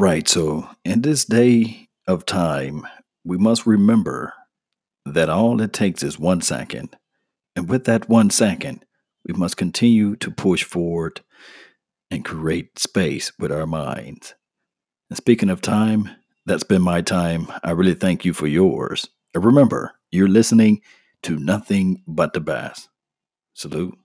right, so in this day of time, we must remember that all it takes is one second. And with that one second, we must continue to push forward and create space with our minds. And speaking of time, that's been my time. I really thank you for yours. And remember, you're listening to nothing but the bass. Salute.